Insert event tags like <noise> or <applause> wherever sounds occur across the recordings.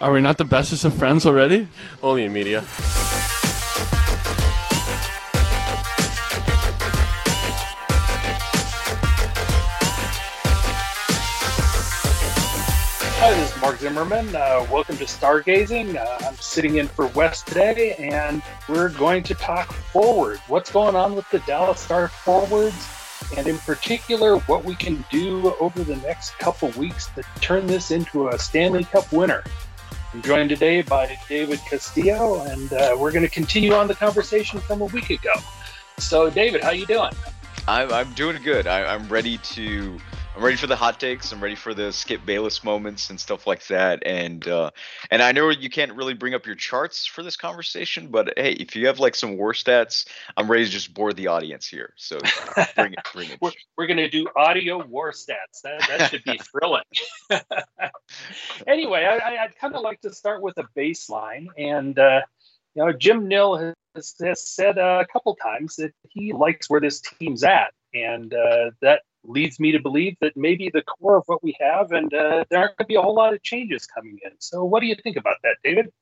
Are we not the bestest of friends already? Only in media. Hi, this is Mark Zimmerman. Uh, welcome to Stargazing. Uh, I'm sitting in for Wes today, and we're going to talk forward. What's going on with the Dallas Star forwards, and in particular, what we can do over the next couple weeks to turn this into a Stanley Cup winner. I'm joined today by David Castillo, and uh, we're going to continue on the conversation from a week ago. So, David, how you doing? I'm, I'm doing good. I, I'm ready to I'm ready for the hot takes. I'm ready for the Skip Bayless moments and stuff like that. And uh, and I know you can't really bring up your charts for this conversation, but hey, if you have like some war stats, I'm ready to just bore the audience here. So <laughs> bring it, bring it. we're, we're going to do audio war stats. That, that should be thrilling. <laughs> anyway, I, would kind of like to start with a baseline, and uh, you know, Jim Nill has, has said a couple times that he likes where this team's at, and uh, that leads me to believe that maybe the core of what we have, and uh, there aren't going to be a whole lot of changes coming in. So, what do you think about that, David?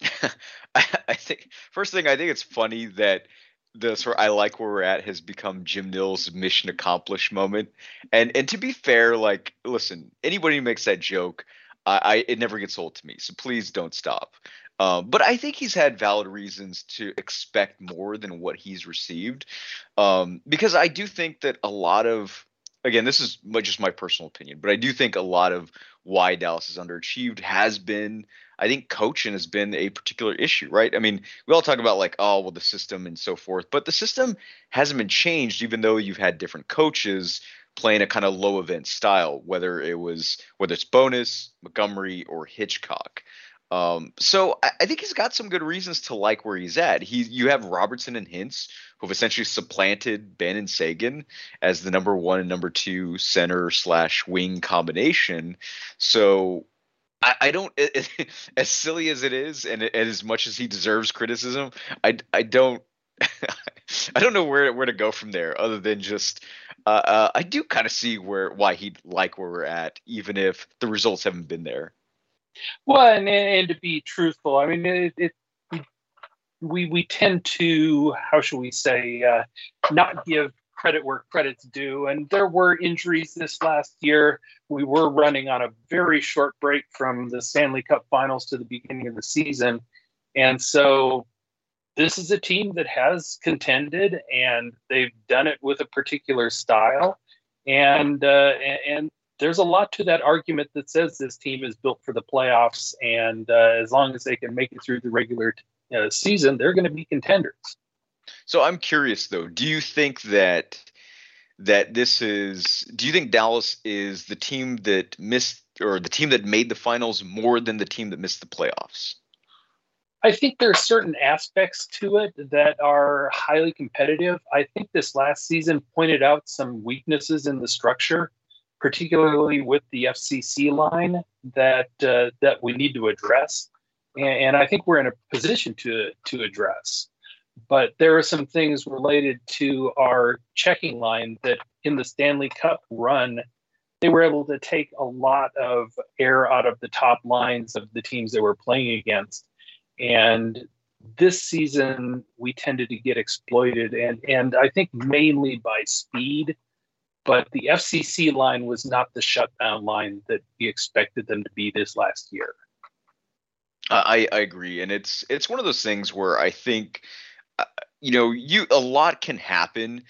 <laughs> I, I think first thing I think it's funny that the sort of I like where we're at has become Jim Nill's mission accomplished moment. And and to be fair, like listen, anybody who makes that joke, I, I it never gets old to me. So please don't stop. Um, but I think he's had valid reasons to expect more than what he's received, um, because I do think that a lot of again, this is just my personal opinion, but I do think a lot of why Dallas is underachieved has been, I think, coaching has been a particular issue, right? I mean, we all talk about like, oh, well, the system and so forth, but the system hasn't been changed, even though you've had different coaches playing a kind of low event style, whether it was whether it's Bowness, Montgomery, or Hitchcock. Um, so I, I, think he's got some good reasons to like where he's at. He you have Robertson and Hintz, who've essentially supplanted Benn and Seguin as the number one and number two center slash wing combination. So I, I don't <laughs> it, it, as silly as it is, and, and as much as he deserves criticism, I I don't <laughs> I don't know where where to go from there other than just uh, uh, I do kind of see where why he'd like where we're at, even if the results haven't been there. Well, and, and to be truthful, I mean, it, it we we tend to how should we say uh, not give credit where credit's due. And there were injuries this last year. We were running on a very short break from the Stanley Cup Finals to the beginning of the season, and so this is a team that has contended, and they've done it with a particular style. And uh, and there's a lot to that argument that says this team is built for the playoffs, and uh, as long as they can make it through the regular uh, season, they're going to be contenders. So I'm curious though, do you think that that this is do you think Dallas is the team that missed or the team that made the finals more than the team that missed the playoffs? I think there are certain aspects to it that are highly competitive. I think this last season pointed out some weaknesses in the structure particularly with the FCC line that uh, that we need to address, and, I think we're in a position to to address. But there are some things related to our checking line that in the Stanley Cup run, they were able to take a lot of air out of the top lines of the teams that we're playing against, and this season we tended to get exploited and and I think mainly by speed but the FCC line was not the shutdown line that we expected them to be this last year. I, I agree, and it's it's one of those things where I think, uh, you know, you a lot can happen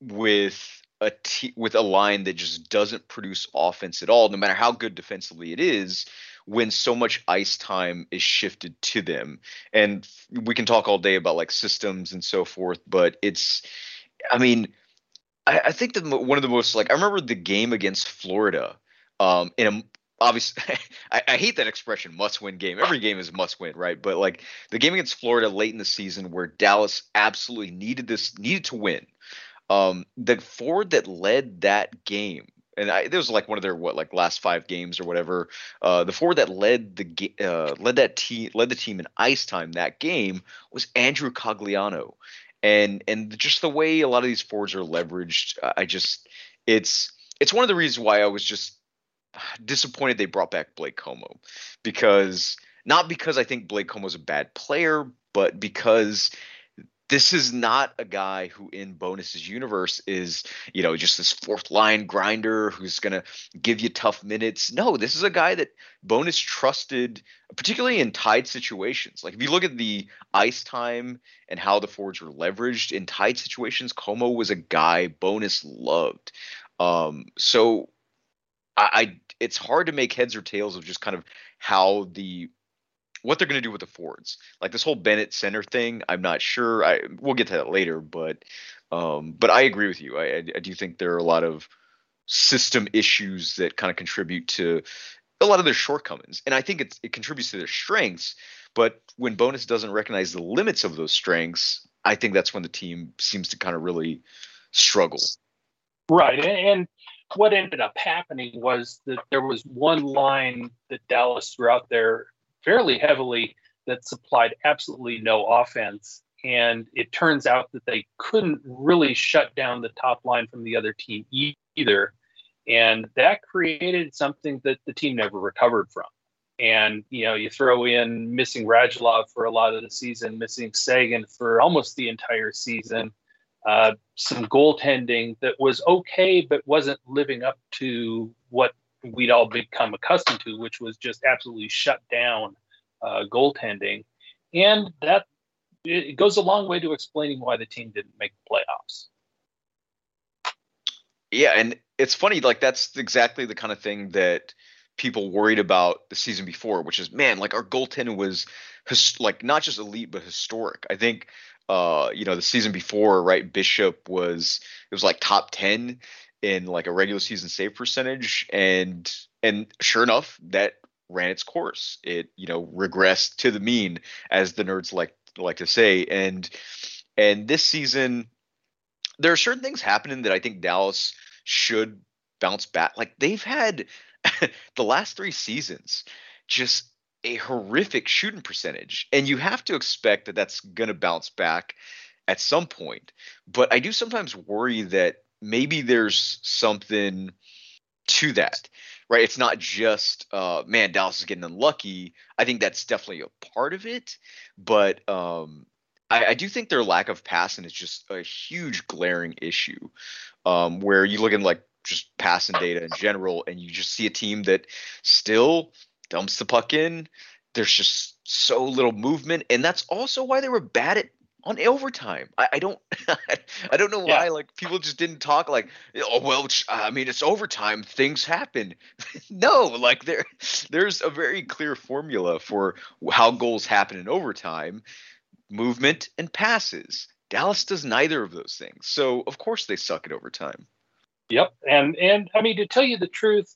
with a t- with a line that just doesn't produce offense at all, no matter how good defensively it is. When so much ice time is shifted to them, and we can talk all day about like systems and so forth, but it's, I mean, I, I think that one of the most like I remember the game against Florida. Um, in a obviously <laughs> I, I, hate that expression must win game every game is must win right but like the game against florida late in the season where dallas absolutely needed this needed to win um the forward that led that game and I, it was like one of their what like last five games or whatever uh the forward that led the uh led that team led the team in ice time that game was andrew cogliano and and just the way a lot of these forwards are leveraged, I just it's it's one of the reasons why I was just disappointed they brought back Blake Comeau. Because not because I think Blake Comeau's a bad player, but because this is not a guy who in Bowness's universe is you know just this fourth line grinder who's going to give you tough minutes. No this is a guy that Bowness trusted particularly in tied situations. Like if you look at the ice time and how the forwards were leveraged in tied situations Comeau was a guy Bowness loved. Um, so I, I it's hard to make heads or tails of just kind of how the what they're going to do with the Fords. Like this whole Bennett center thing, I'm not sure. I we'll get to that later, but um, but I agree with you. I, I do think there are a lot of system issues that kind of contribute to a lot of their shortcomings, and I think it contributes to their strengths. But when Bowness doesn't recognize the limits of those strengths, I think that's when the team seems to kind of really struggle. Right, and what ended up happening was that there was one line that Dallas threw out there fairly heavily that supplied absolutely no offense. And it turns out that they couldn't really shut down the top line from the other team either. And that created something that the team never recovered from. And, you know, you throw in missing Radulov for a lot of the season, missing Seguin for almost the entire season, uh, some goaltending that was okay, but wasn't living up to what we'd all become accustomed to, which was just absolutely shut down uh, goaltending, and that it goes a long way to explaining why the team didn't make the playoffs. Yeah, and it's funny, like that's exactly the kind of thing that people worried about the season before, which is man, like our goaltending was his, like not just elite but historic. I think uh, you know, the season before, right, Bishop was it was like top 10 in like a regular season save percentage and and sure enough that ran its course. It you know regressed to the mean as the nerds like like to say. And and this season there are certain things happening that i think dallas should bounce back. Like they've had <laughs> the last three seasons just a horrific shooting percentage. And you have to expect that that's going to bounce back at some point. But i do sometimes worry that maybe there's something to that right? It's not just uh man dallas is getting unlucky. I think that's definitely a part of it. But um I, I do think their lack of passing is just a huge glaring issue um where you look at like just passing data in general and you just see a team that still dumps the puck in. There's just so little movement. And that's also why they were bad at on overtime. I, I don't <laughs> I don't know why yeah. like people just didn't talk like oh well I mean it's overtime things happen. <laughs> no, like there <laughs> there's a very clear formula for how goals happen in overtime, movement and passes. Dallas does neither of those things. So of course they suck at overtime. Yep. And and I mean to tell you the truth,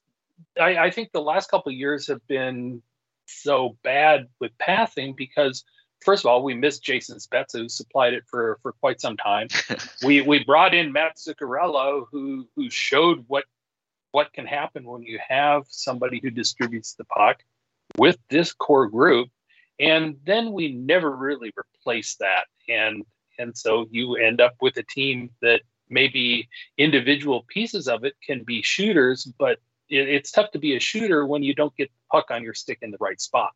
I, I think the last couple years have been so bad with passing because first of all, we missed Jason Spezza, who supplied it for for quite some time. <laughs> we we brought in Matt Zuccarello, who who showed what what can happen when you have somebody who distributes the puck with this core group, and then we never really replaced that, and and so you end up with a team that maybe individual pieces of it can be shooters, but it, it's tough to be a shooter when you don't get the puck on your stick in the right spot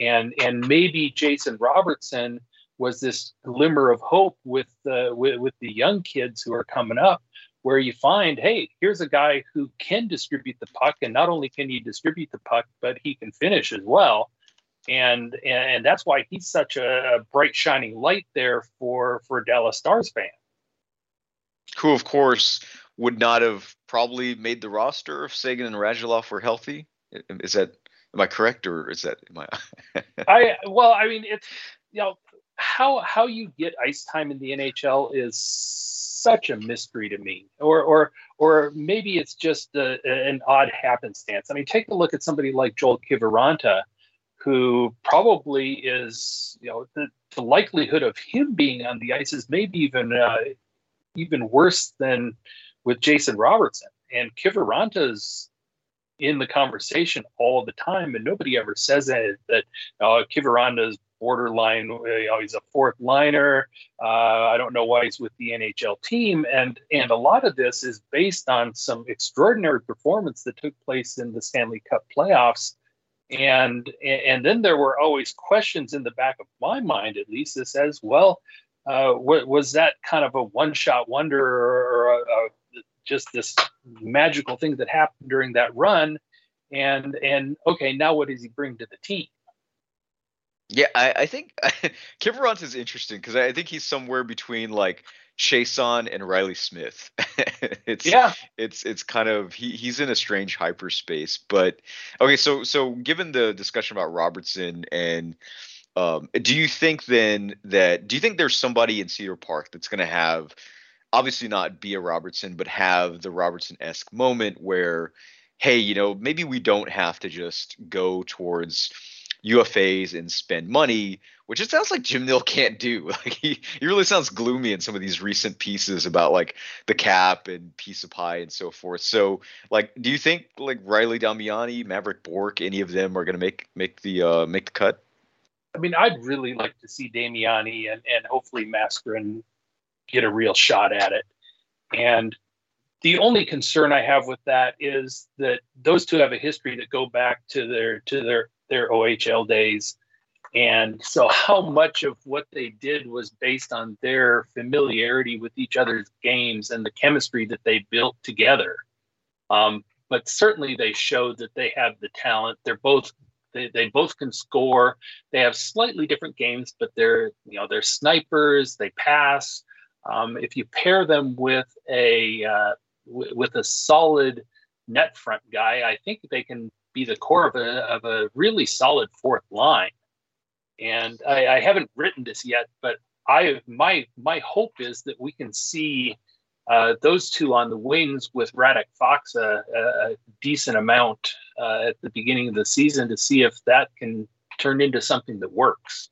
and and maybe Jason Robertson was this glimmer of hope with the with, with the young kids who are coming up where you find hey here's a guy who can distribute the puck and not only can he distribute the puck but he can finish as well. And and that's why he's such a, bright shining light there for for Dallas Stars fan who of course would not have probably made the roster if Sagan and Radulov were healthy. Is that Am I correct, or is that am I? <laughs> I well, I mean, it's you know how how you get ice time in the NHL is such a mystery to me, or or or maybe it's just a, an odd happenstance. I mean, take a look at somebody like Joel Kiviranta, who probably is you know the, the likelihood of him being on the ice is maybe even uh, even worse than with Jason Robertson. And Kiviranta's in the conversation all the time, and nobody ever says that that uh, Kiviranta is borderline. You know, he's a fourth liner. Uh, I don't know why he's with the NHL team, and and a lot of this is based on some extraordinary performance that took place in the Stanley Cup playoffs. And and then there were always questions in the back of my mind, at least, that says, well, uh, was that kind of a one-shot wonder or, a, a, just this magical thing that happened during that run? And and okay, now what does he bring to the team? Yeah, I, I think <laughs> Kiviranta is interesting because I think he's somewhere between like Chiasson and Reilly Smith. <laughs> it's yeah, it's it's kind of he he's in a strange hyperspace. But okay, so so given the discussion about Robertson and um, do you think then that do you think there's somebody in Cedar Park that's going to have obviously not be a Robertson, but have the Robertson esque moment where, hey, you know, maybe we don't have to just go towards UFAs and spend money, which it sounds like Jim Nill can't do. <laughs> Like he, he really sounds gloomy in some of these recent pieces about like the cap and piece of pie and so forth. So like, do you think like Riley Damiani, Mavrik Bourque, any of them are going to make make the uh, make the cut? I mean, I'd really like to see Damiani and and hopefully Mascherin get a real shot at it. And the only concern I have with that is that those two have a history that go back to their to their their OHL days. And so, how much of what they did was based on their familiarity with each other's games and the chemistry that they built together? Um, but certainly, they showed that they have the talent. They're both they, they both can score. They have slightly different games, but they're you know they're snipers. They pass. Um, if you pair them with a uh, w- with a solid net front guy, I think they can be the core of a, of a really solid fourth line. And I, I haven't written this yet, but I my my hope is that we can see uh, those two on the wings with Radek Faksa, a, decent amount uh, at the beginning of the season to see if that can turn into something that works.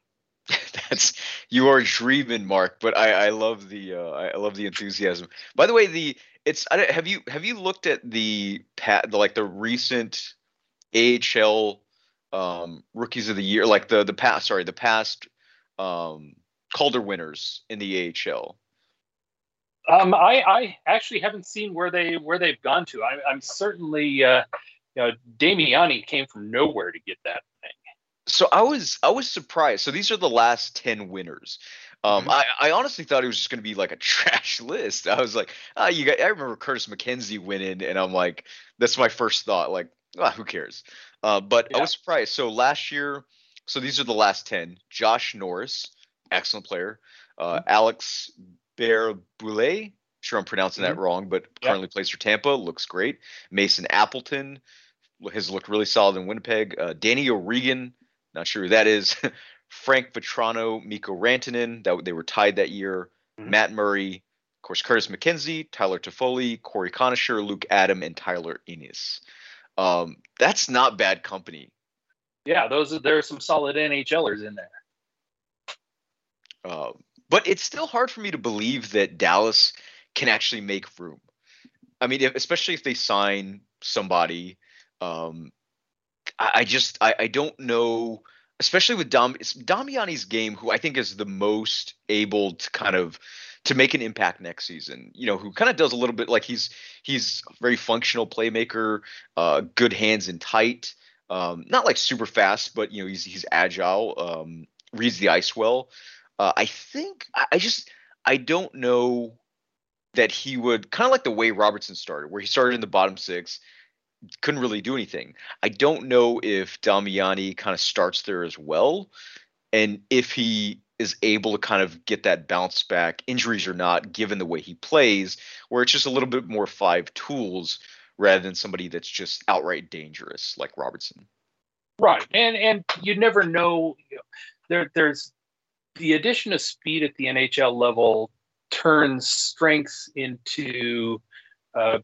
<laughs> That's you are dreaming, Mark. But I, I love the uh, I love the enthusiasm. By the way, the it's I, have you have you looked at the pat like the recent AHL um, rookies of the year, like the the past sorry the past um, Calder winners in the AHL. Um, I, I actually haven't seen where they where they've gone to. I, am certainly, uh, you know, Damiani came from nowhere to get that thing. So I was I was surprised. So these are the last ten winners. Um, mm-hmm. I, I honestly thought it was just going to be like a <laughs> trash list. I was like, ah, you got. I remember Curtis McKenzie winning, and I'm like, that's my first thought. Like, ah, who cares? Uh, but yeah. I was surprised. So last year, so these are the last 10. Josh Norris, excellent player. Uh, mm-hmm. Alex Barré-Boulet, sure I'm pronouncing mm-hmm. that wrong, but yeah. currently plays for Tampa, looks great. Mason Appleton has looked really solid in Winnipeg. Uh, Danny O'Regan, not sure who that is. <laughs> Frank Vatrano, Mikko Rantanen, that they were tied that year. Mm-hmm. Matt Murray, of course, Curtis McKenzie, Tyler Toffoli, Cory Conacher, Luke Adam, and Tyler Ennis. Um, that's not bad company. Yeah, those are, there are some solid NHLers in there. Uh, but it's still hard for me to believe that Dallas can actually make room. I mean, if, especially if they sign somebody. Um, I, I just I, I don't know especially with Dom Damiani's game, who I think is the most able to kind of to make an impact next season. You know, who kind of does a little bit like he's he's very functional playmaker, uh, good hands and tight. Um, not like super fast, but you know he's he's agile, um, reads the ice well. Uh, I think I, I just I don't know that he would kind of like the way Robertson started, where he started in the bottom six, couldn't really do anything. I don't know if Damiani kind of starts there as well, and if he is able to kind of get that bounce back, injuries or not, given the way he plays, where it's just a little bit more five tools rather than somebody that's just outright dangerous like Robertson. Right, and and you never know. There, there's the addition of speed at the NHL level turns strengths into uh,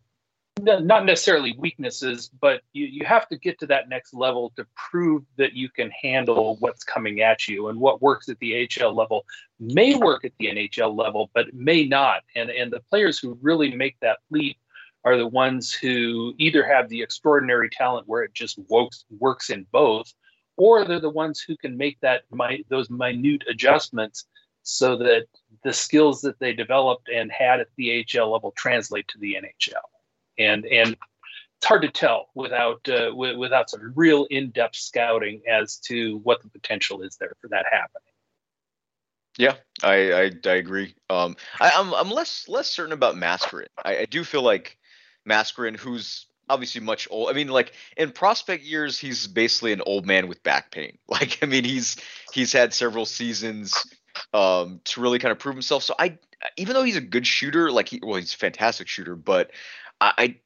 not necessarily weaknesses, but you, you have to get to that next level to prove that you can handle what's coming at you. And what works at the AHL level may work at the NHL level, but may not. And, and the players who really make that leap are the ones who either have the extraordinary talent where it just works, works in both, or they're the ones who can make that my, those minute adjustments so that the skills that they developed and had at the AHL level translate to the NHL. And and it's hard to tell without uh, w- without some real in-depth scouting as to what the potential is there for that happening. Yeah, I I, I agree. Um, I, am I'm, I'm less less certain about Mascherin. I, I do feel like Mascherin, who's obviously much old. I mean, like in prospect years, he's basically an old man with back pain. <laughs> Like, I mean, he's he's had several seasons um, to really kind of prove himself. So I, even though he's a good shooter, like he, well, he's a fantastic shooter, but I,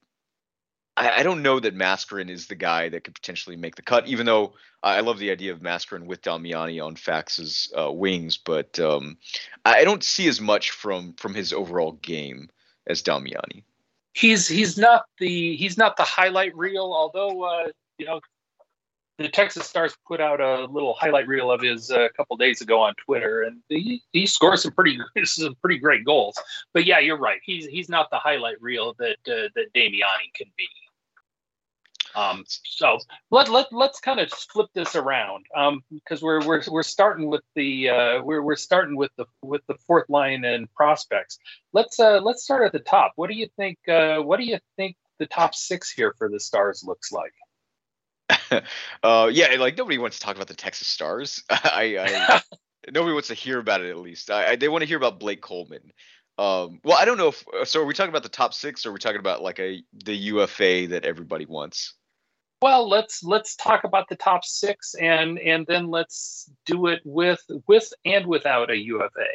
I, I don't know that Mascherin is the guy that could potentially make the cut. Even though I love the idea of Mascherin with Damiani on Faksa's uh, wings, but um, I don't see as much from from his overall game as Damiani he's he's not the he's not the highlight reel. Although uh, you know, the Texas Stars put out a little highlight reel of his uh, a couple days ago on Twitter, and he, he scores some pretty <laughs> some pretty great goals. But yeah, you're right. He's he's not the highlight reel that uh, that Damiani can be. Um, so let let let's kind of flip this around because um, we're we're we're starting with the uh, we're we're starting with the with the fourth line and prospects. Let's uh, let's start at the top. What do you think? Uh, what do you think the top six here for the Stars looks like? <laughs> uh, yeah, like nobody wants to talk about the Texas Stars. <laughs> I, I <laughs> nobody wants to hear about it. At least I, I, they want to hear about Blake Coleman. Um, well, I don't know if so. Are we talking about the top six, or are we talking about like a the UFA that everybody wants? well let's let's talk about the top six and and then let's do it with with and without a ufa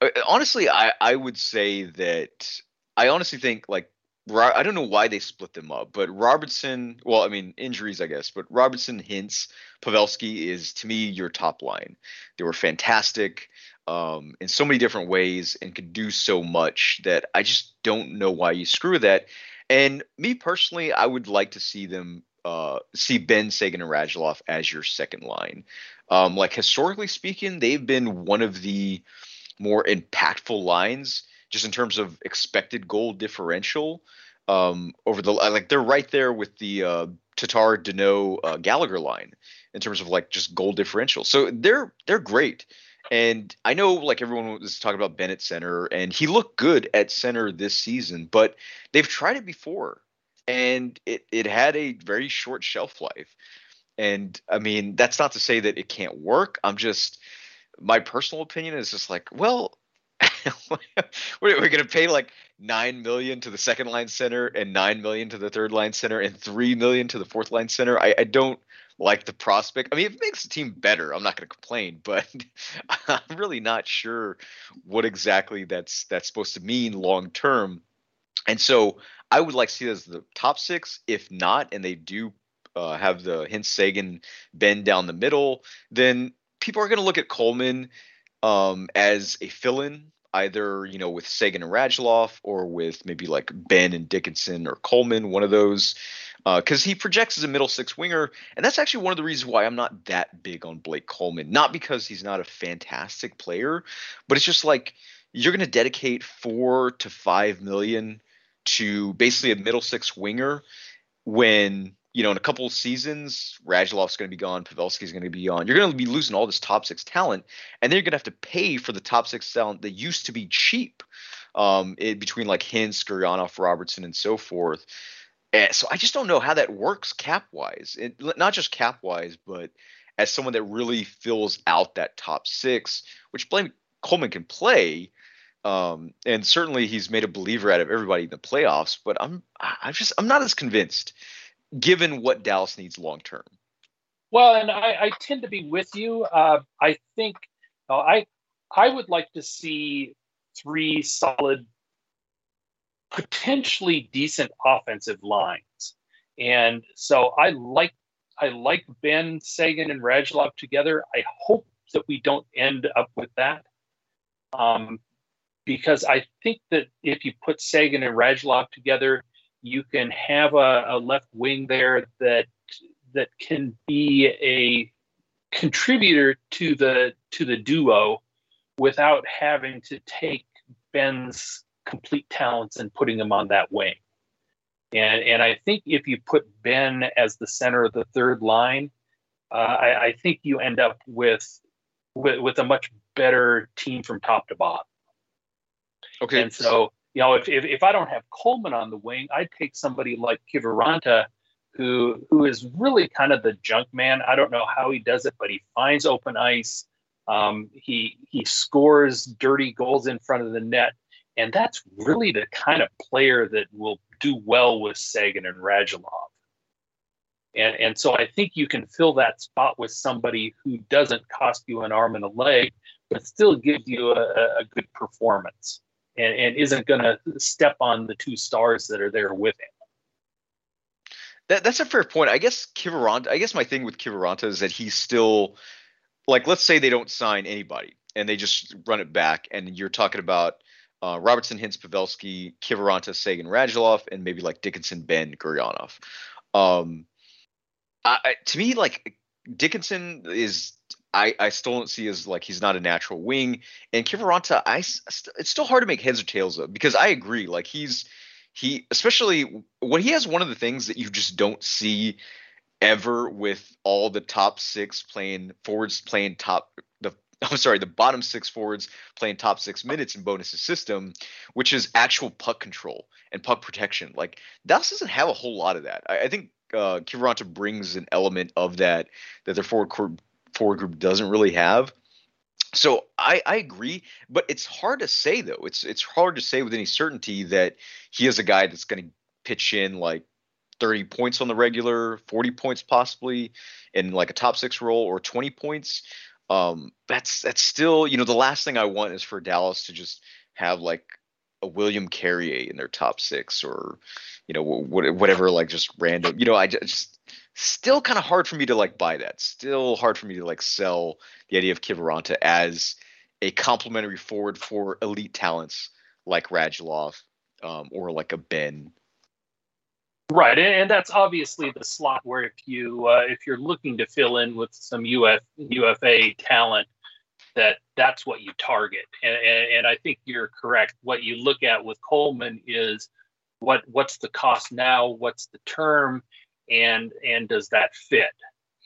uh, honestly i i would say that i honestly think like I don't know why they split them up, but Robertson, well, I mean, injuries, I guess, but Robertson, Hintz Pavelski is to me your top line. They were fantastic um, in so many different ways and could do so much that I just don't know why you screw that. And me personally, I would like to see them uh, see Benn Seguin and Radulov as your second line. Um, like historically speaking, they've been one of the more impactful lines just in terms of expected goal differential. Um, over the like, they're right there with the uh, Tatar, Danault, uh, Gallagher line in terms of like just goal differential. So they're they're great. And I know like everyone was talking about Bennett center, and he looked good at center this season, but they've tried it before, and it it had a very short shelf life. And I mean, that's not to say that it can't work. I'm just my personal opinion is just like, well, <laughs> we're, we're going to pay like nine million to the second line center and nine million to the third line center and three million to the fourth line center. I, I don't like the prospect. I mean, if it makes the team better, I'm not going to complain, but <laughs> I'm really not sure what exactly that's that's supposed to mean long term. And so I would like to see it as the top six. If not, and they do uh, have the Hintz Seguin Benn down the middle, then people are going to look at Coleman um, as a fill-in either you know with Seguin and Radulov or with maybe like Benn and Dickinson or Coleman, one of those because uh, he projects as a middle six winger, and that's actually one of the reasons why I'm not that big on Blake Coleman. Not because he's not a fantastic player, but it's just like you're going to dedicate four to five million to basically a middle six winger when you know in a couple of seasons Radulov's going to be gone, Pavelski's going to be gone. You're going to be losing all this top six talent, and then you're going to have to pay for the top six talent that used to be cheap um, between like Hintz, Gurianov, Robertson, and so forth. And so I just don't know how that works cap wise. Not just cap wise, but as someone that really fills out that top six, which Blake Coleman can play. Um, and certainly he's made a believer out of everybody in the playoffs, but I'm I'm just I'm not as convinced given what Dallas needs long term. Well, and I, I, tend to be with you. Uh, I think uh, I I would like to see three solid potentially decent offensive lines. And so I like I like Benn Seguin and Radulov together. I hope that we don't end up with that. Um, because I think that if you put Seguin and Radulov together, you can have a, a left wing there that that can be a contributor to the to the duo without having to take Benn's complete talents and putting them on that wing. And and I think if you put Benn as the center of the third line, uh, I, I, think you end up with, with with a much better team from top to bottom. Okay. And so, you know, if, if, if I don't have Coleman on the wing, I'd take somebody like Kiviranta, who who is really kind of the junk man. I don't know how he does it, but he finds open ice. Um, he he scores dirty goals in front of the net, and that's really the kind of player that will do well with Seguin and Radulov. And and so I think you can fill that spot with somebody who doesn't cost you an arm and a leg, but still gives you a, a good performance and, and isn't going to step on the two stars that are there with him. That, that's a fair point. I guess Kiviranta. I guess my thing with Kiviranta is that he's still like, let's say they don't sign anybody and they just run it back, and you're talking about uh, Robertson, Hintz, Pavelski, Kiviranta, Seguin, Radulov, and maybe like Dickinson, Benn, Gurianov. Um, I, to me, like Dickinson is I, I still don't see as like he's not a natural wing. And Kiviranta, I it's still hard to make heads or tails of because I agree. Like he's he especially when he has one of the things that you just don't see ever with all the top six playing forwards playing top the <laughs> I'm sorry, the bottom six forwards playing top six minutes in Bowness system, which is actual puck control and puck protection. Like Dallas doesn't have a whole lot of that. I, I think uh, Kiviranta brings an element of that that their forward court forward group doesn't really have. So I, I agree, but it's hard to say though. It's it's hard to say with any certainty that he is a guy that's going to pitch in like 30 points on the regular, 40 points possibly in like a top six role or 20 points. Um, that's that's still you know the last thing I want is for Dallas to just have like a William Carrier in their top six or you know whatever like just random you know I just still kind of hard for me to like buy that. Still hard for me to like sell the idea of Kiviranta as a complementary forward for elite talents like Radulov um, or like a Benn. Right, and that's obviously the slot where if you uh, if you're looking to fill in with some UF, UFA talent, that that's what you target. And, and, and I think you're correct. What you look at with Coleman is what what's the cost now, what's the term, and and does that fit?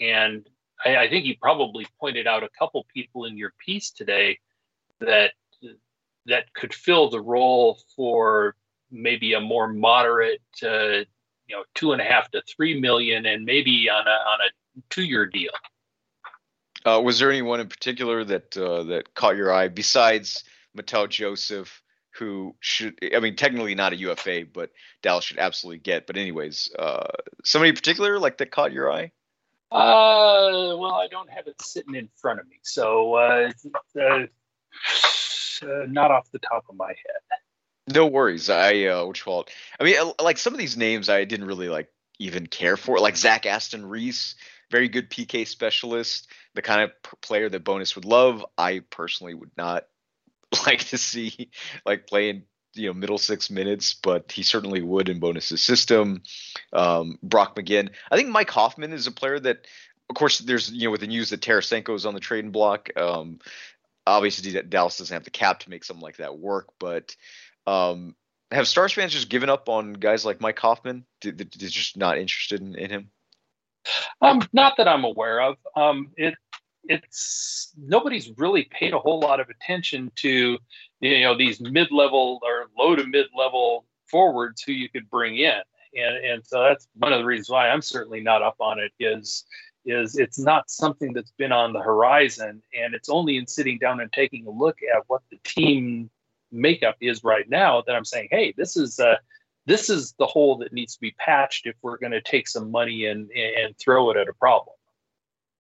And I, I think you probably pointed out a couple people in your piece today that that could fill the role for maybe a more moderate, uh, you know, two and a half to three million, and maybe on a on a two year deal. Uh, was there anyone in particular that uh, that caught your eye besides Mateo Joseph, who should I mean technically not a UFA, but Dallas should absolutely get. But anyways, uh, somebody in particular like that caught your eye? Uh, well, I don't have it sitting in front of me, so uh, uh, uh not off the top of my head. No worries. I uh, which fault? I mean, like some of these names, I didn't really like even care for, like Zach Aston Reese, very good PK specialist, the kind of player that Bowness would love. I personally would not <laughs> like to see like playing you know middle six minutes, but he certainly would in Bowness's system. Um, Brock McGinn, I think Mike Hoffman is a player that, of course, there's you know with the news that Tarasenko is on the trading block. Um, obviously, that Dallas doesn't have the cap to make something like that work, but um, have Stars fans just given up on guys like Mike Hoffman? Did, did just not interested in, in him? Um, not that I'm aware of. Um, it it's nobody's really paid a whole lot of attention to you know these mid-level or low to mid-level forwards who you could bring in. And and so that's one of the reasons why i'm certainly not up on it is is it's not something that's been on the horizon and it's only in sitting down and taking a look at what the team makeup is right now that i'm saying hey this is uh this is the hole that needs to be patched if we're going to take some money and and throw it at a problem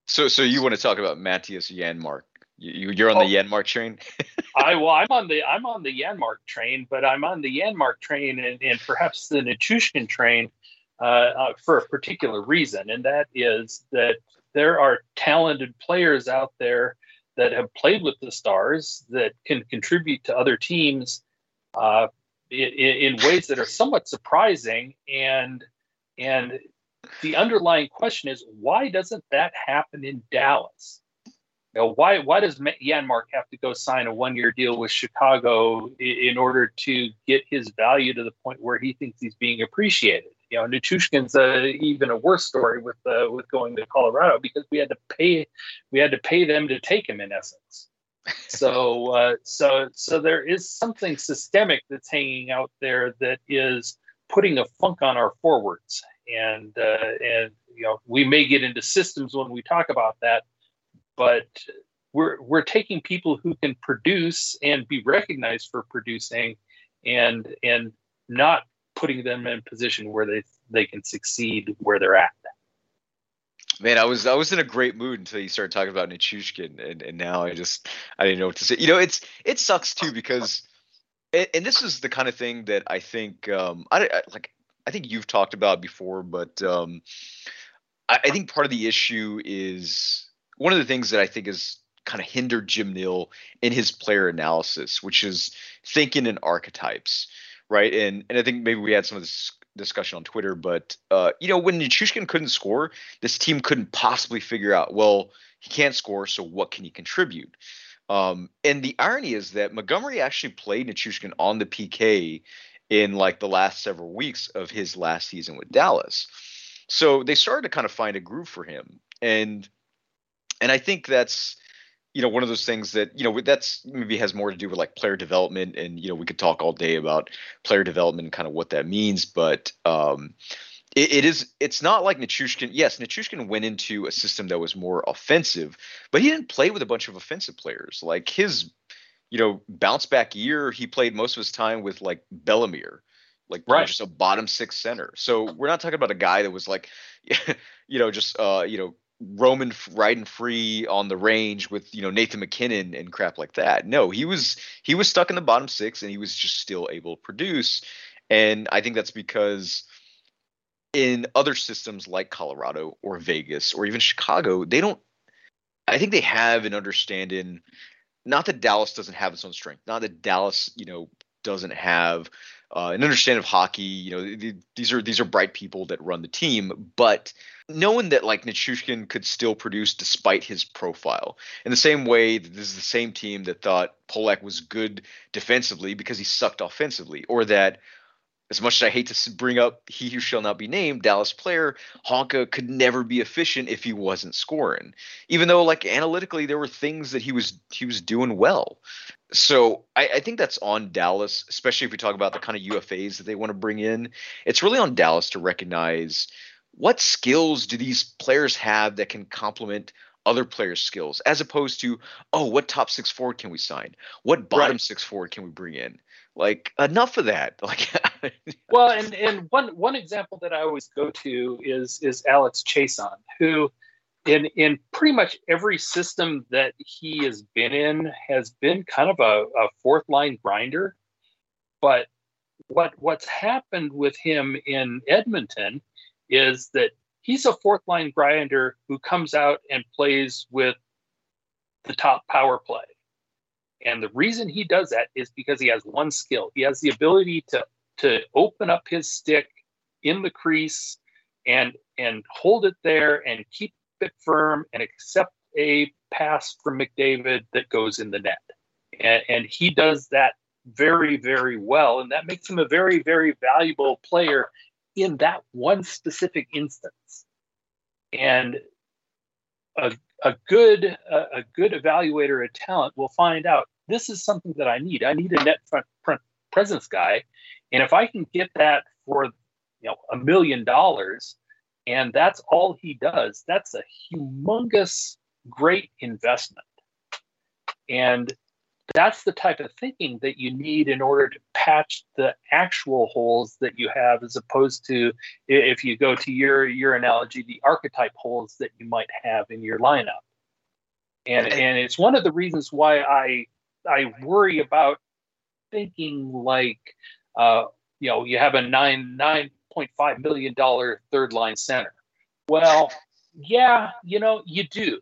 so, so you want to talk about Mattias Janmark? You, you're on oh, the Janmark train. <laughs> I well, I'm on the I'm on the Janmark train, but I'm on the Janmark train and, and perhaps the Nichushkin train uh, uh, for a particular reason, and that is that there are talented players out there that have played with the Stars that can contribute to other teams uh, in, in ways that are somewhat surprising and and the underlying question is why doesn't that happen in Dallas? You know, why why does Janmark have to go sign a one year deal with Chicago in order to get his value to the point where he thinks he's being appreciated? you know, Nichushkin's a, even a worse story with uh, with going to Colorado because we had to pay we had to pay them to take him in essence. so uh, so so there is something systemic that's hanging out there that is putting a funk on our forwards, and uh, and you know we may get into systems when we talk about that, but we're we're taking people who can produce and be recognized for producing, and and not putting them in a position where they they can succeed where they're at. Man, I was I was in a great mood until you started talking about Nichushkin, and, and now I just I didn't know what to say. You know, it's it sucks too because, and, and this is the kind of thing that I think um I, I like I think you've talked about before, but um I, I think part of the issue is one of the things that I think is kind of hindered Jim Nill in his player analysis, which is thinking in archetypes right? And and I think maybe we had some of this discussion on Twitter, but uh, you know, when Nichushkin couldn't score, this team couldn't possibly figure out, well, he can't score, so what can he contribute? Um, and the irony is that Montgomery actually played Nichushkin on the PK in like the last several weeks of his last season with Dallas. So they started to kind of find a groove for him. And and I think that's you know, one of those things that, you know, that's maybe has more to do with like player development. And, you know, we could talk all day about player development and kind of what that means. But um, it, it is, it's not like Nichushkin. Yes, Nichushkin went into a system that was more offensive, but he didn't play with a bunch of offensive players. Like his, you know, bounce back year, he played most of his time with like Bellemare like right. just a bottom six center. So we're not talking about a guy that was like, <laughs> you know, just uh, you know, roaming riding free on the range with you know Nathan MacKinnon and crap like that. No, he was he was stuck in the bottom six and he was just still able to produce. And I think that's because in other systems like Colorado or Vegas or even Chicago, they don't. I think they have an understanding. Not that Dallas doesn't have its own strength. Not that Dallas, you know, doesn't have uh, an understanding of hockey. You know, these are these are bright people that run the team, but knowing that like Nichushkin could still produce despite his profile, in the same way that this is the same team that thought Polak was good defensively because he sucked offensively, or that as much as I hate to bring up he who shall not be named, Dallas player, Honka could never be efficient if he wasn't scoring. Even though like analytically there were things that he was he was doing well. So I, I think that's on Dallas, especially if we talk about the kind of UFAs that they want to bring in. It's really on Dallas to recognize what skills do these players have that can complement other players' skills, as opposed to, oh, what top six forward can we sign? What bottom right. six forward can we bring in? Like enough of that. <laughs> Like <laughs> well, and and one one example that I always go to is is Alex Chiasson, who in in pretty much every system that he has been in has been kind of a, a fourth line grinder. But what what's happened with him in Edmonton is that he's a fourth line grinder who comes out and plays with the top power play. And the reason he does that is because he has one skill. He has the ability to to open up his stick in the crease and and hold it there and keep it firm and accept a pass from McDavid that goes in the net. And, and he does that very, very well. And that makes him a very, very valuable player in that one specific instance. And a, a good a, a good evaluator of talent will find out this is something that I need. I need a net front, presence guy, and if I can get that for you know a million dollars, and that's all he does, that's a humongous great investment. And that's the type of thinking that you need in order to patch the actual holes that you have as opposed to if you go to your your analogy the archetype holes that you might have in your lineup and and it's one of the reasons why i i worry about thinking like uh you know you have a nine nine point five million dollar third line center well yeah you know you do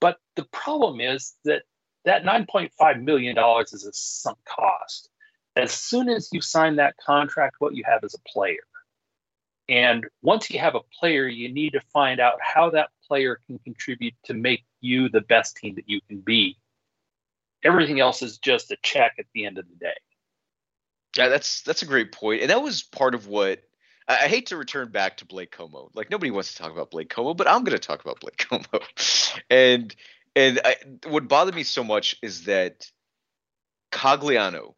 but the problem is that that $9.5 million is a sunk cost. As soon as you sign that contract, what you have is a player. And once you have a player, you need to find out how that player can contribute to make you the best team that you can be. Everything else is just a check at the end of the day. Yeah, that's that's a great. And that was part of what I, I, hate to return back to Blake Comeau. Like nobody wants to talk about Blake Comeau, but I'm going to talk about Blake <laughs> Comeau, and and I, what bothered me so much is that Cogliano,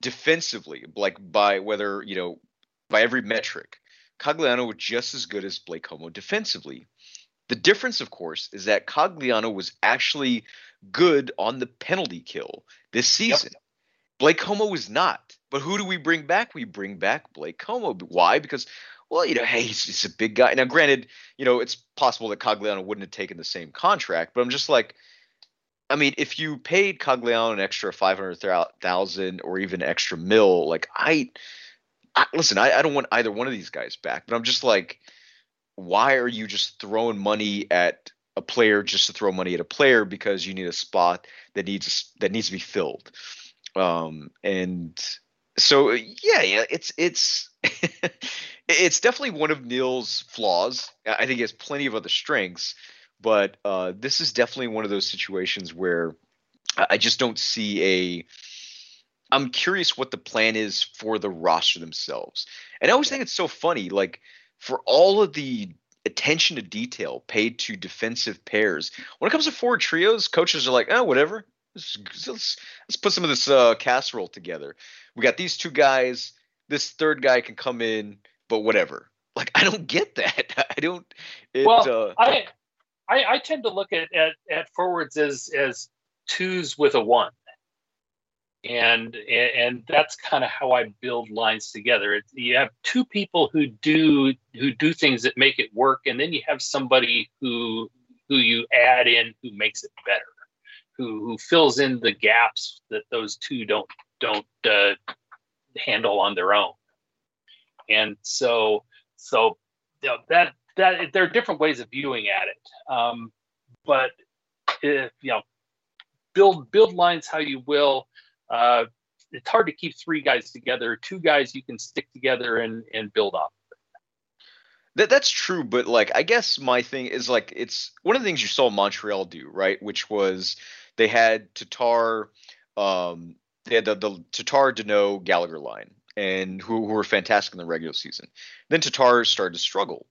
defensively, like by whether you know by every metric, Cogliano was just as good as Blake Comeau defensively. The difference, of course, is that Cogliano was actually good on the penalty kill this season. Yep. Blake Comeau was not. But who do we bring back? We bring back Blake Comeau. Why? Because, well, you know, hey, he's, he's a big guy. Now, granted, you know, it's possible that Cogliano wouldn't have taken the same contract, but I'm just like, I mean, if you paid Cogliano an extra five hundred thousand or even extra mill, like I, I listen, I, I don't want either one of these guys back, but I'm just like, why are you just throwing money at a player just to throw money at a player because you need a spot that needs that needs to be filled? Um, and so yeah, yeah, it's it's <laughs> it's definitely one of Nill's flaws. I think he has plenty of other strengths, but uh, this is definitely one of those situations where I just don't see a. I'm curious what the plan is for the roster themselves, and I always think it's so funny, like for all of the attention to detail paid to defensive pairs. When it comes to forward trios, coaches are like, oh, whatever. Let's, let's, let's put some of this uh, casserole together. We got these two guys. This third guy can come in, but whatever. Like I don't get that. <laughs> I don't. It, well, uh, I, I I tend to look at, at at forwards as as twos with a one, and and that's kind of how I build lines together. It, you have two people who do who do things that make it work, and then you have somebody who who you add in who makes it better who who fills in the gaps that those two don't don't uh, handle on their own. And so so you know, that that there are different ways of viewing at it. Um, but if you know build build lines how you will. Uh, it's hard to keep three guys together. Two guys you can stick together and and build up. That that's true, but like I guess my thing is like it's one of the things you saw Montreal do, right? Which was they had Tatar, um, they had the, the Tatar, Danault, Gallagher line, and who, who were fantastic in the regular season. Then Tatar started to struggle,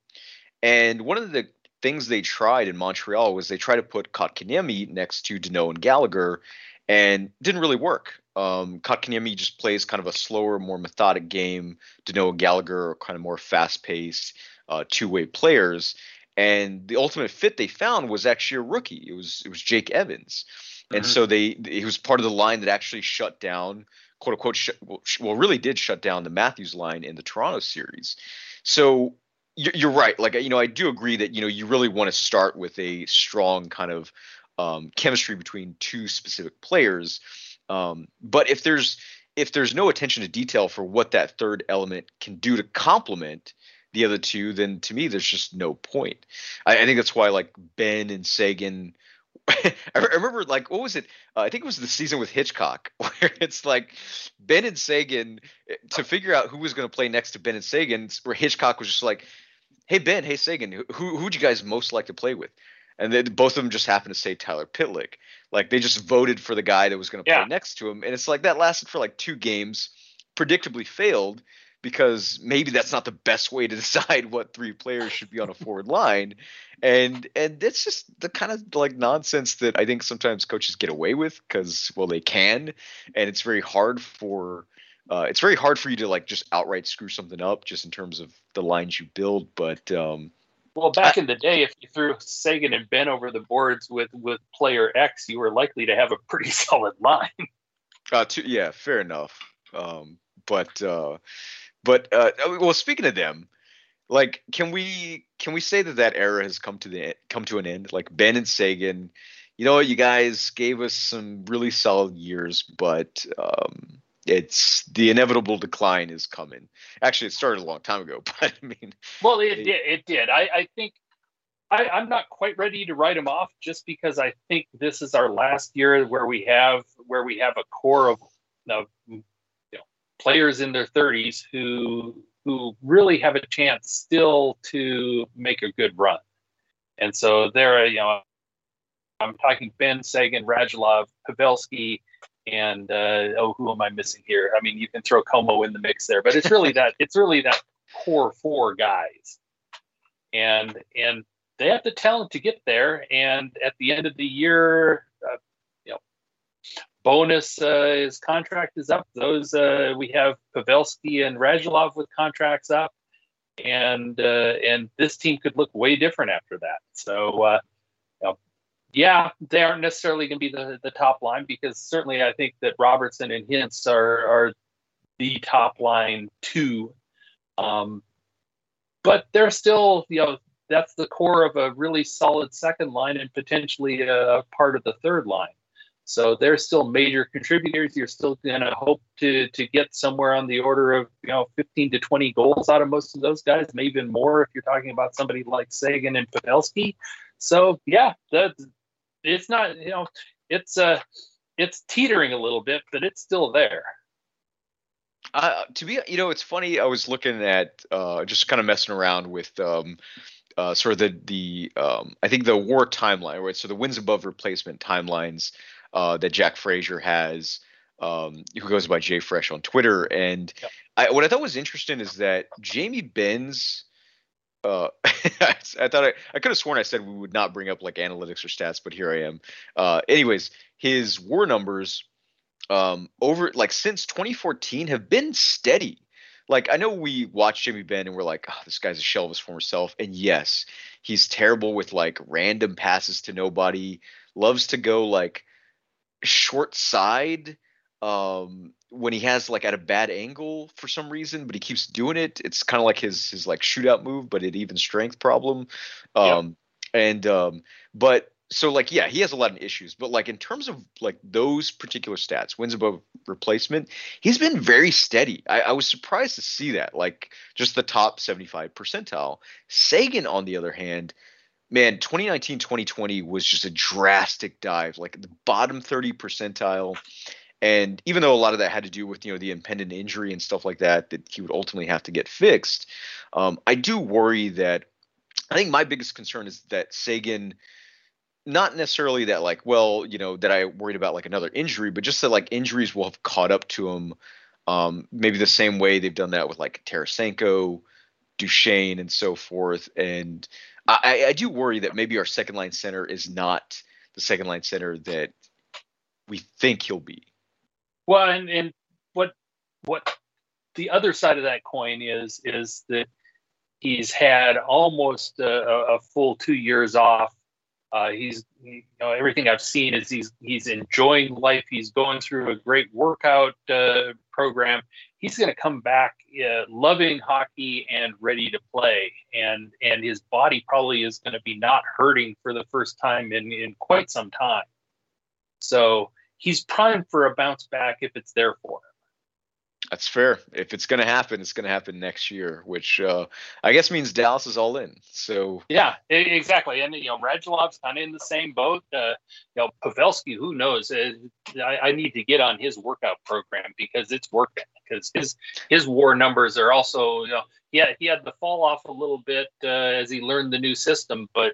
and one of the things they tried in Montreal was they tried to put Kotkaniemi next to Danault and Gallagher, and didn't really work. Um, Kotkaniemi just plays kind of a slower, more methodic game. Danault and Gallagher are kind of more fast-paced, uh, two-way players. And the ultimate fit they found was actually a rookie. It was it was Jake Evans and mm-hmm. so they he was part of the line that actually shut down quote unquote sh- well really did shut down the Matthews line in the Toronto series. So you're right. Like you know, I do agree that you know you really want to start with a strong kind of um, chemistry between two specific players. Um, but if there's if there's no attention to detail for what that third element can do to complement the other two, then to me there's just no point. I, I think that's why like Benn and Seguin <laughs> I remember like what was it? Uh, I think it was the season with Hitchcock <laughs> where it's like Benn and Seguin eh, to figure out who was going to play next to Benn and Seguin, Where Hitchcock was just like, "Hey Benn, hey Seguin, who who'd you guys most like to play with?" And then both of them just happened to say Tyler Pitlick. Like they just voted for the guy that was going to play next to him, and it's like that lasted for like two games, predictably failed because maybe that's not the best way to <laughs> decide what three players should be on a forward line and and it's just the kind of like nonsense that i think sometimes coaches get away with because well they can and it's very hard for uh, it's very hard for you to like just outright screw something up just in terms of the lines you build but um well, back in the day, if you threw Seguin and Benn over the boards with with player X, you were likely to have a pretty <laughs> solid line. Uh, to, yeah, fair enough. Um, but uh, but uh, well, speaking of them, like, can we can we say that that era has come to the come to an end? Like Benn and Seguin, you know you guys gave us some really solid years, but um, it's the inevitable decline is coming. Actually, it started a long time ago, <laughs> but I mean, well, it, it did. It did. I, I think I, I, am not quite ready to write them off just because I think this is our last year where we have where we have a core of, of players in their 30s who who really have a chance still to make a good run. And so there, you know, I'm talking Benn Seguin, Radulov, Pavelski, and uh, oh, who am I missing here? I mean, you can throw Comeau in the mix there, but it's really that it's really that core four guys, and and they have the talent to get there. And at the end of the year, Bowness uh, his contract is up. Those uh, we have Pavelski and Radulov with contracts up, and uh, and this team could look way different after that. So. Uh, you know, yeah, they aren't necessarily going to be the, the top line because certainly I think that Robertson and Hintz are are the top line two. Um, but they're still, you know, that's the core of a really solid second line and potentially a part of the third line. So they're still major contributors. You're still going to hope to to get somewhere on the order of you know 15 to 20 goals out of most of those guys, maybe even more if you're talking about somebody like Seguin and Pavelski. So yeah, that it's not you know it's uh it's teetering a little bit, but it's still there. Uh, to be, you know, it's funny. I was looking at uh, just kind of messing around with um, uh, sort of the the um, I think the war timeline, right? So the wins above replacement timelines uh, that Jack Frazier has, um, who goes by Jay Fresh on Twitter, and yep. I, what I thought was interesting is that Jamie Benn. Uh, <laughs> I thought I, I could have sworn I said we would not bring up like analytics or stats, but here I am. Uh, anyways, his war numbers um, over like since 2014 have been steady. Like I know we watch Jimmy Benn and we're like, oh, this guy's a shell of his former self. And yes, he's terrible with like random passes to nobody. Loves to go like short side um, when he has like at a bad angle for some reason, but he keeps doing it. It's kind of like his his like shootout move, but at even strength problem. Um. And um, but so like yeah he has a lot of issues but like in terms of like those particular stats wins above replacement he's been very steady I, I, was surprised to see that like just the top 75 percentile Seguin, on the other hand man 2019 2020 was just a drastic dive like the bottom 30 percentile and even though a lot of that had to do with you know the impending injury and stuff like that that he would ultimately have to get fixed um, i do worry that i think my biggest concern is that Seguin, not necessarily that like well you know that i worried about like another injury but just that like injuries will have caught up to him um, maybe the same way they've done that with like Tarasenko, Duchene, and so forth. And I, I do worry that maybe our second line center is not the second line center that we think he'll be. Well, and, and what what the other side of that coin is is that he's had almost a, a full two years off uh, he's you know everything I've seen is he's he's enjoying life. He's going through a great workout uh, program. He's going to come back uh, loving hockey and ready to play. And and his body probably is going to be not hurting for the first time in in quite some time. So he's primed for a bounce back if it's there for him. That's fair. If it's going to happen, it's going to happen next year, which uh, I guess means Dallas is all in. So yeah, exactly. And you know, Radulov's kind of in the same boat. Uh, you know, Pavelski, who knows? Uh, I, I, need to get on his workout program because it's working. Because his his war numbers are also, you know, yeah, he had to fall off a little bit uh, as he learned the new system, but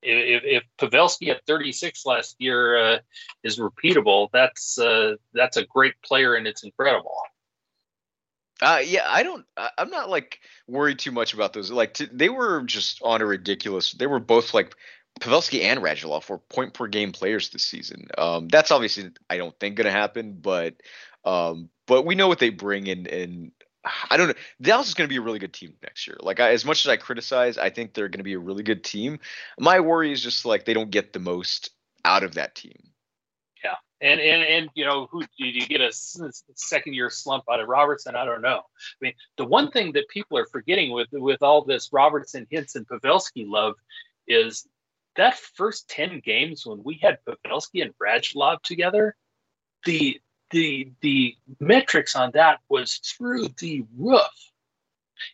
if, if Pavelski at 36 last year uh, is repeatable, that's that's a great player and it's incredible. Uh, yeah, I don't. I'm not like worried too much about those. Like t- they were just on a ridiculous. They were both like Pavelski and Radulov were point per game players this season. Um, that's obviously I don't think going to happen, but um, but we know what they bring in. And I don't know. Dallas is going to be a really good team next year. Like I, as much as I criticize, I think they're going to be a really good team. My worry is just like they don't get the most out of that team. And and and you know, who did you get a second year slump out of Robertson? I don't know. I mean, the one thing that people are forgetting with with all this Robertson, Hintz, and Pavelski love is that first ten games when we had Pavelski and Radulov together, the the the metrics on that was through the roof,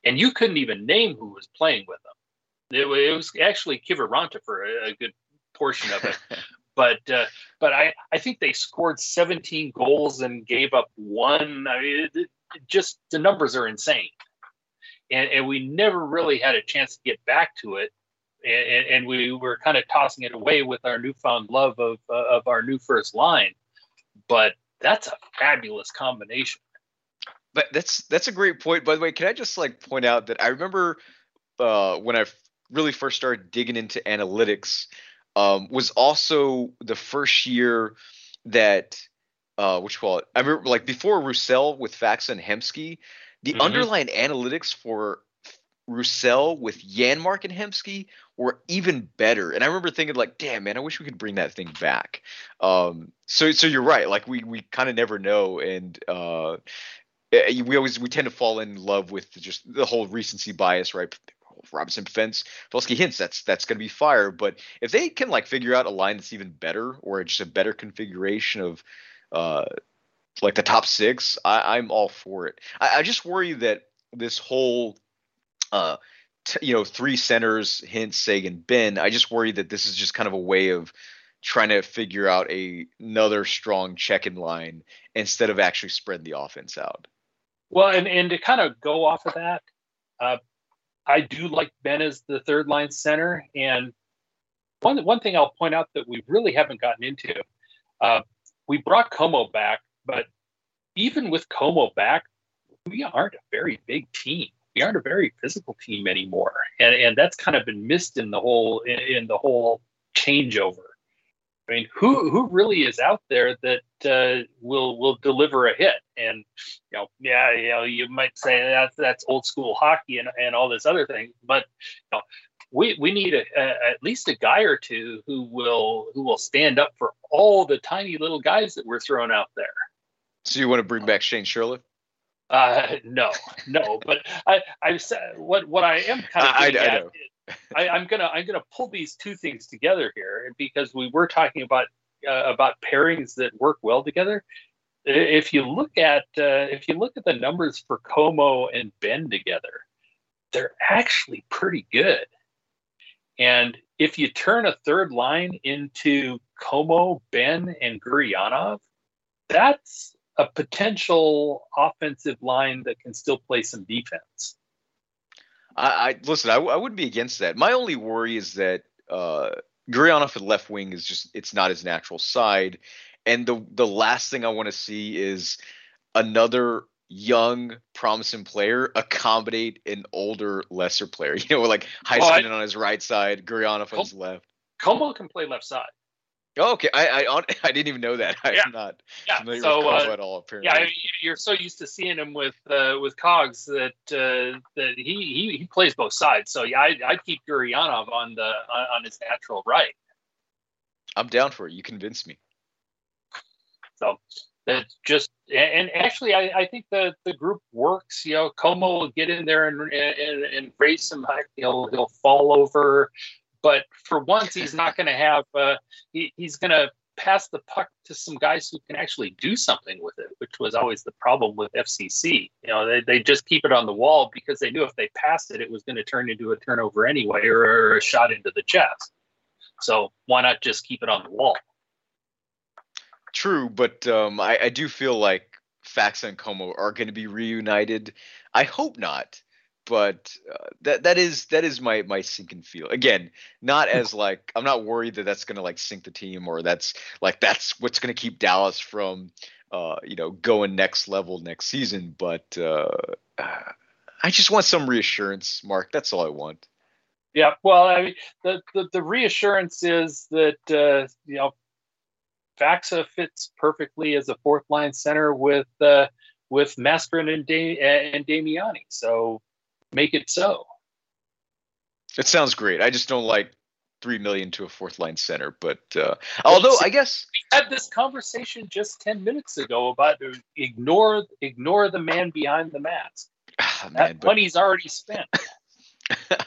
and you couldn't even name who was playing with them. It, it was actually Kiviranta for a, a good portion of it. <laughs> but uh, but I, I think they scored 17 goals and gave up one. I mean, it, it just the numbers are insane, and, and we never really had a chance to get back to it, and, and we were kind of tossing it away with our newfound love of uh, of our new first line. But that's a fabulous combination. But that's that's a great point. By the way, can I just like point out that I remember uh, when I really first started digging into analytics um, was also the first year that uh, which call it I remember like before Roussel with Faksa and Hemsky, the mm-hmm. underlying analytics for Roussel with Janmark and Hemsky were even better. And I remember thinking like, damn man, I wish we could bring that thing back. Um, so so you're right. Like we we kind of never know, and uh, eh, we always we tend to fall in love with just the whole recency bias, right? Robinson Fence, Pavelski Hintz, that's that's going to be fire. But if they can like figure out a line that's even better or just a better configuration of uh, like the top six, I, am all for it. I, I, just worry that this whole uh, t- you know three centers, Hintz, Seguin, Benn. I just worry that this is just kind of a way of trying to figure out a another strong check in line instead of actually spreading the offense out. Well, and, and to kind of go off of that, uh, I do like Benn as the third line center. And one one thing I'll point out that we really haven't gotten into, uh, we brought Comeau back, but even with Comeau back, we aren't a very big team. We aren't a very physical team anymore, and and that's kind of been missed in the whole in, in the whole changeover. I mean, who who really is out there that uh, will will deliver a hit? And you know, yeah, you know, you might say that's that's old school hockey and, and all this other thing, but you know, we we need a, a, at least a guy or two who will who will stand up for all the tiny little guys that we're throwing out there. So you want to bring back Shane Shirley? Uh, no, no, but I I said what what I am kind of I, I know. I, am gonna I'm gonna pull these two things together here because we were talking about uh, about pairings that work well together. If you look at uh, if you look at the numbers for Comeau and Benn together, they're actually pretty good. And if you turn a third line into Comeau, Benn, and Gurianov, that's a potential offensive line that can still play some defense. I, I listen. I, I wouldn't be against that. My only worry is that uh, Gurianov at left wing is just it's not his natural side, and the the last thing I want to see is another young, promising player accommodate an older, lesser player. You know, like Heiskanen oh, on his right side, Gurianov on his left. Comeau can play left side. Oh, okay. I, I <laughs> I didn't even know that. <laughs> I'm yeah. not yeah. familiar so, with Cobb uh, at all. Apparently, yeah. I mean, you're so used to seeing him with uh, with Cogs that uh, that he, he he plays both sides. So yeah, I I keep Gurianov on the on, on his natural right. I'm down for it. You convinced me. So that just and actually I, I think the the group works. You know, Comeau will get in there and and, and raise some. He'll he'll fall over but for once, he's not <laughs> going to have. Uh, he, he's going to pass the puck to some guys who can actually do something with it, which was always the problem with FCC. You know, they, they just keep it on the wall because they knew if they passed it, it was going to turn into a turnover anyway or, or a shot into the chest. So why not just keep it on the wall? True, but um, I, I do feel like Faksa and Comeau are going to be reunited. I hope not but uh, that that is that is my my sinking feel. Again not as <laughs> like i'm not worried that that's going to like sink the team or that's like that's what's going to keep dallas from uh you know going next level next season but uh i just want some reassurance mark. That's all i want. Yeah well i mean the the, the reassurance is that uh you know Faksa fits perfectly as a fourth line center with uh with Mascherin and, da- and Damiani. So make it so. It sounds great. I just don't like three million to a fourth line center. But uh, although I guess we had this conversation just ten minutes ago about ignore ignore the man behind the mask. Oh, <sighs> that but... money's already spent. <laughs>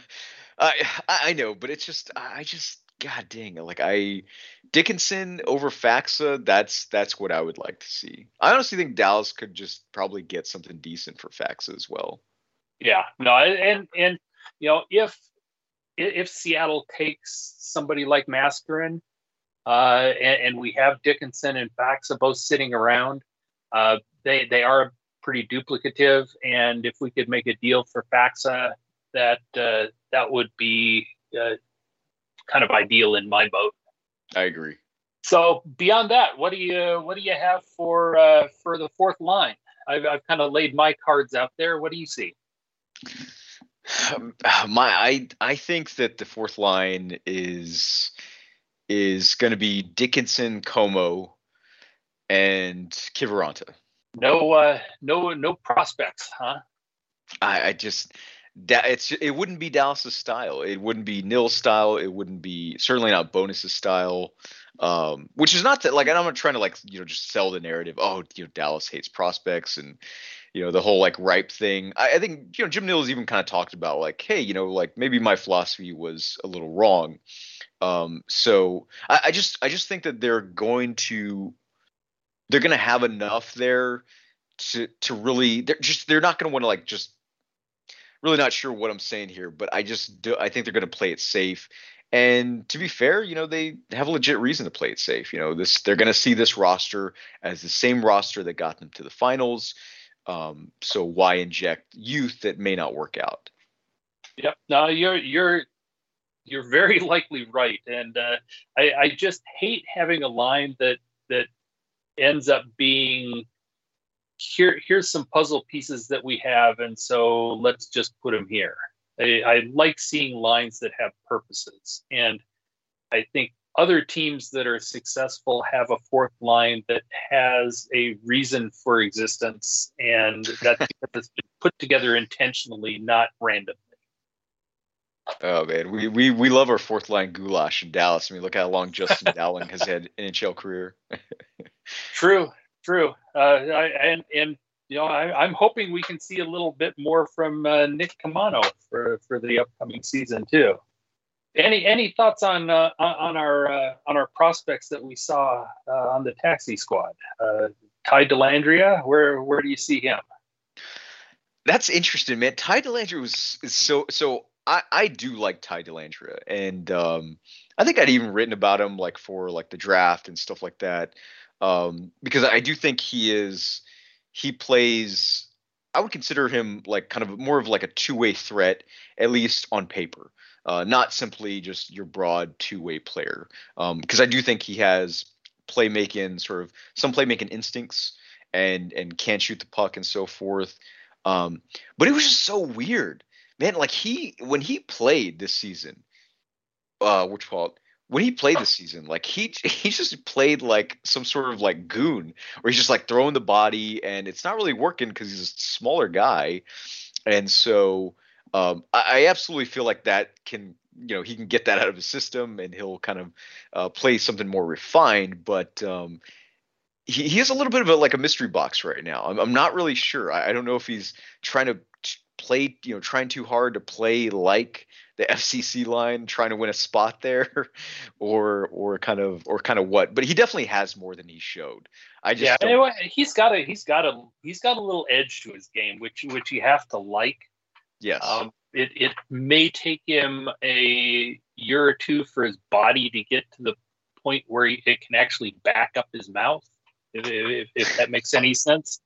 I I know, but it's just I just god dang like I Dickinson over Faksa. That's that's what I would like to see. I honestly think Dallas could just probably get something decent for Faksa as well. Yeah, no, and and you know if if Seattle takes somebody like Mascherin, uh, and, and, we have Dickinson and Faksa both sitting around, uh, they they are pretty duplicative, and if we could make a deal for Faksa, that uh, that would be uh, kind of ideal in my boat. I agree. So beyond that, what do you what do you have for uh, for the fourth line? I've, I've kind of laid my cards out there. What do you see? <sighs> My I I think that the fourth line is is going to be Dickinson, Comeau, and Kiviranta. No, uh, no, no prospects, huh? I, I just it's it wouldn't be Dallas's style. It wouldn't be Nill's style. It wouldn't be certainly not Bowness's style. Um, which is not that like I'm not trying to like you know just sell the narrative. Oh, you know Dallas hates prospects and you know the whole like ripe thing. I, I think you know Jim Nill's even kind of talked about like hey you know like maybe my philosophy was a little wrong. Um, so I, I just I just think that they're going to they're going to have enough there to to really they're just they're not going to want to like just really not sure what I'm saying here, but I just do, I think they're going to play it safe. And to be fair, you know, they have a legit reason to play it safe. You know, this they're going to see this roster as the same roster that got them to the finals. Um, so why inject youth that may not work out? Yep. No, you're you're you're very <laughs> likely right, and uh, I, I just hate having a line that that ends up being here here's some puzzle pieces that we have and so let's just put them here I, I, like seeing lines that have purposes and i think other teams that are successful have a fourth line that has a reason for existence and that <laughs> has been put together intentionally not randomly Oh man, we, we we love our fourth line goulash in Dallas. I mean, look how long Justin <laughs> Dowling has had NHL career. <laughs> true, true. Uh, I, and and you know, I, am hoping we can see a little bit more from uh, Nick Caamano for for the upcoming season too. Any any thoughts on uh, on our uh, on our prospects that we saw uh, on the taxi squad? Uh, Ty Dellandrea, where where do you see him? That's interesting, man. Ty Dellandrea was is so so. I, I do like Ty Dellandrea, and um, I think I'd even written about him like for like the draft and stuff like that um, because I do think he is he plays. I would consider him like kind of more of like a two way threat, at least on paper, uh, not simply just your broad two way player. Because um, I do think he has playmaking sort of some playmaking instincts and and can shoot the puck and so forth. Um, but it was just so weird, man. Like he when he played this season, uh, which called when he played this season, like he he just played like some sort of like goon, where he's just like throwing the body, and it's not really working because he's a smaller guy, and so um, I, I, absolutely feel like that can you know he can get that out of his system, and he'll kind of uh, play something more refined, but. Um, he, he has a little bit of a like a mystery box right now. I'm, I'm not really sure. I, I don't know if he's trying to play, you know, trying too hard to play like the <laughs> FCC line, trying to win a spot there, <laughs> or or kind of or kind of what. But he definitely has more than he showed. I just yeah, anyway, he's got a he's got a he's got a little edge to his game, which which you have to like. Yes. Um, it it may take him a year or two for his body to get to the point where he, it can actually back up his mouth, if, if, if that makes any sense.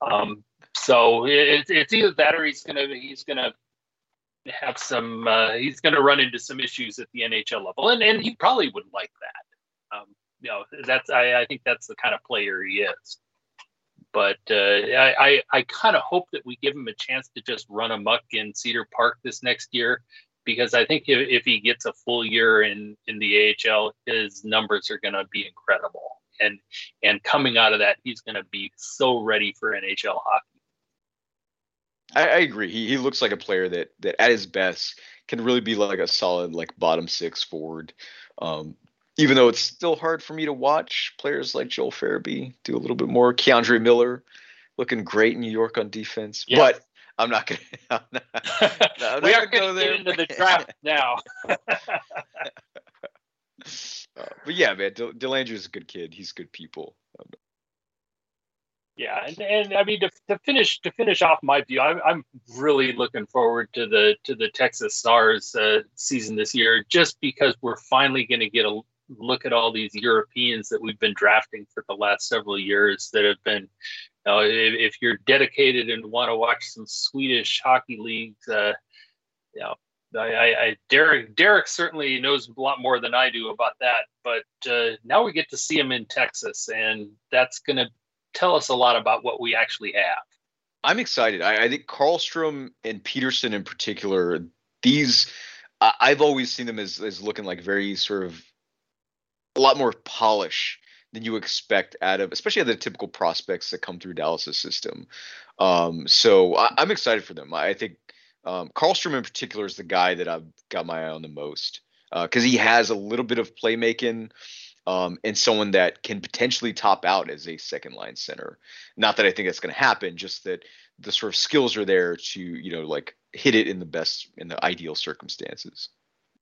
Um, so it, it's either that or he's gonna he's gonna have some uh, he's gonna run into some issues at the NHL level, and and he probably would like that. Um, you know, that's I, I think that's the kind of player he is. But uh, I I, I kind of hope that we give him a chance to just run amuck in Cedar Park this next year, because I think if, if he gets a full year in in the AHL, his numbers are going to be incredible. And and coming out of that, he's going to be so ready for NHL hockey. I, I, agree. He he looks like a player that that at his best can really be like a solid like bottom six forward. Um, even though it's still hard for me to watch players like Joel Farabee do a little bit more. K'Andre Miller looking great in New York on defense, yeah. but I'm not. <laughs> I'm <laughs> I'm we are gonna, go get into the <laughs> draft now. uh, but yeah, man, Del- is a good kid. He's good people. Yeah, and, and I mean to, to finish to finish off my view, I'm, I'm really looking forward to the to the Texas Stars uh, season this year, just because we're finally going to get a look at all these Europeans that we've been drafting for the last several years that have been. You know, if, if you're dedicated and want to watch some Swedish hockey leagues, uh, you know, I, I, Derek Derek certainly knows a lot more than I do about that. But uh, now we get to see him in Texas, and that's going to tell us a lot about what we actually have. I'm excited. I, I think Karlstrom and Peterson in particular, these I, I've always seen them as as looking like very sort of a lot more polish than you expect out of, especially out of the typical prospects that come through Dallas's system. Um, so I, am excited for them. I think um, Karlstrom in particular is the guy that I've got my eye on the most because uh, he has a little bit of playmaking um, and someone that can potentially top out as a second line center. Not that I think that's going to happen, just that the sort of skills are there to you know like hit it in the best in the ideal circumstances.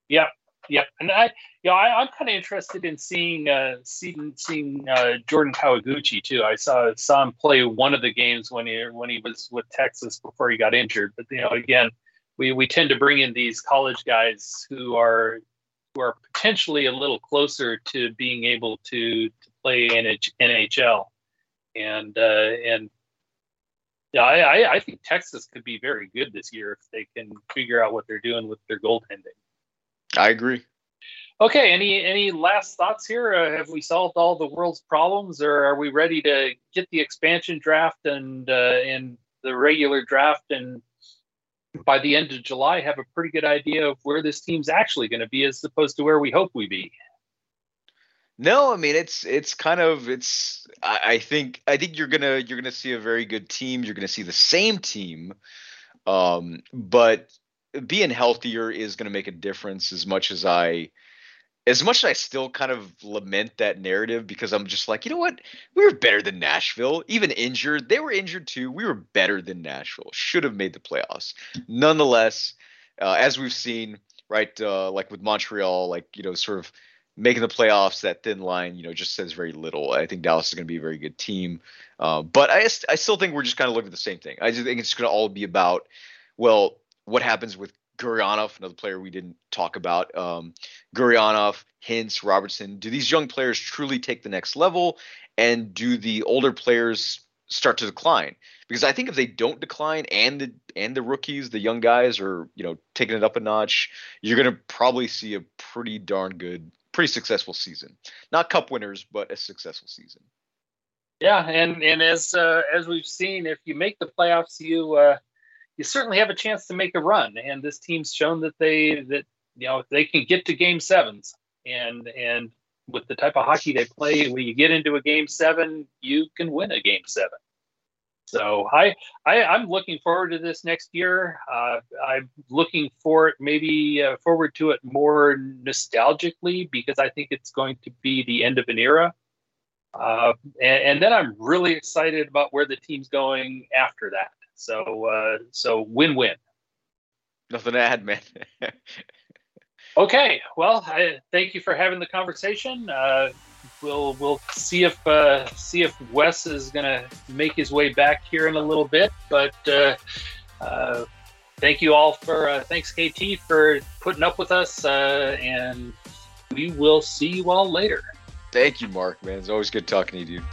Yeah, yeah, and I, you know, I, am kind of interested in seeing uh, seeing seeing uh, Jordan Kawaguchi too. I saw saw him play one of the games when he when he was with Texas before he got injured. But you know, again, we we tend to bring in these college guys who are who are potentially a little closer to being able to, to play in NHL. And uh, and yeah, I, I think Texas could be very good this year if they can figure out what they're doing with their goaltending. I agree. Okay, any any last thoughts here? Uh, have we solved all the world's problems, or are we ready to get the expansion draft and uh, and the regular draft and by the end of July have a pretty good idea of where this team's actually going to be as opposed to where we hope we be. No, I mean it's it's kind of it's I, I think I think you're gonna you're gonna see a very good team. You're gonna see the same team, um, but being healthier is gonna make a difference as much as I as much as I still kind of lament that narrative because I'm just like, you know what? We were better than Nashville. Even injured, they were injured too. We were better than Nashville. Should have made the playoffs. Nonetheless, uh, as we've seen, right, uh, like with Montreal, like you know, sort of making the playoffs, that thin line, you know, just says very little. I think Dallas is going to be a very good team, uh, but I I still think we're just kind of looking at the same thing. I just think it's going to all be about, well, what happens with Gurianov, another player we didn't talk about. Um, Gurianov, Hintz, Robertson. Do these young players truly take the next level? And do the older players start to decline? Because I think if they don't decline and the and the rookies, the young guys are, you know, taking it up a notch, you're gonna probably see a pretty darn good, pretty successful season. Not cup winners, but a successful season. Yeah, and and as uh, as we've seen, if you make the playoffs, you uh, you certainly have a chance to make a run. And this team's shown that they that you know they can get to game sevens. And and with the type of hockey they play, when you get into a game seven, you can win a game seven. So I, I am looking forward to this next year. Uh, I'm looking for it maybe uh, forward to it more nostalgically because I think it's going to be the end of an era. Uh, and, and, then I'm really excited about where the team's going after that. So uh, so win win. Nothing to add, man. <laughs> okay, well, I thank you for having the conversation. Uh, we'll we'll see if uh, see if Wes is gonna make his way back here in a little bit, but. Uh, uh, thank you all for uh, thanks KT for putting up with us, uh, and we will see you all later. Thank you, Mark. Man, it's always good talking to you, dude.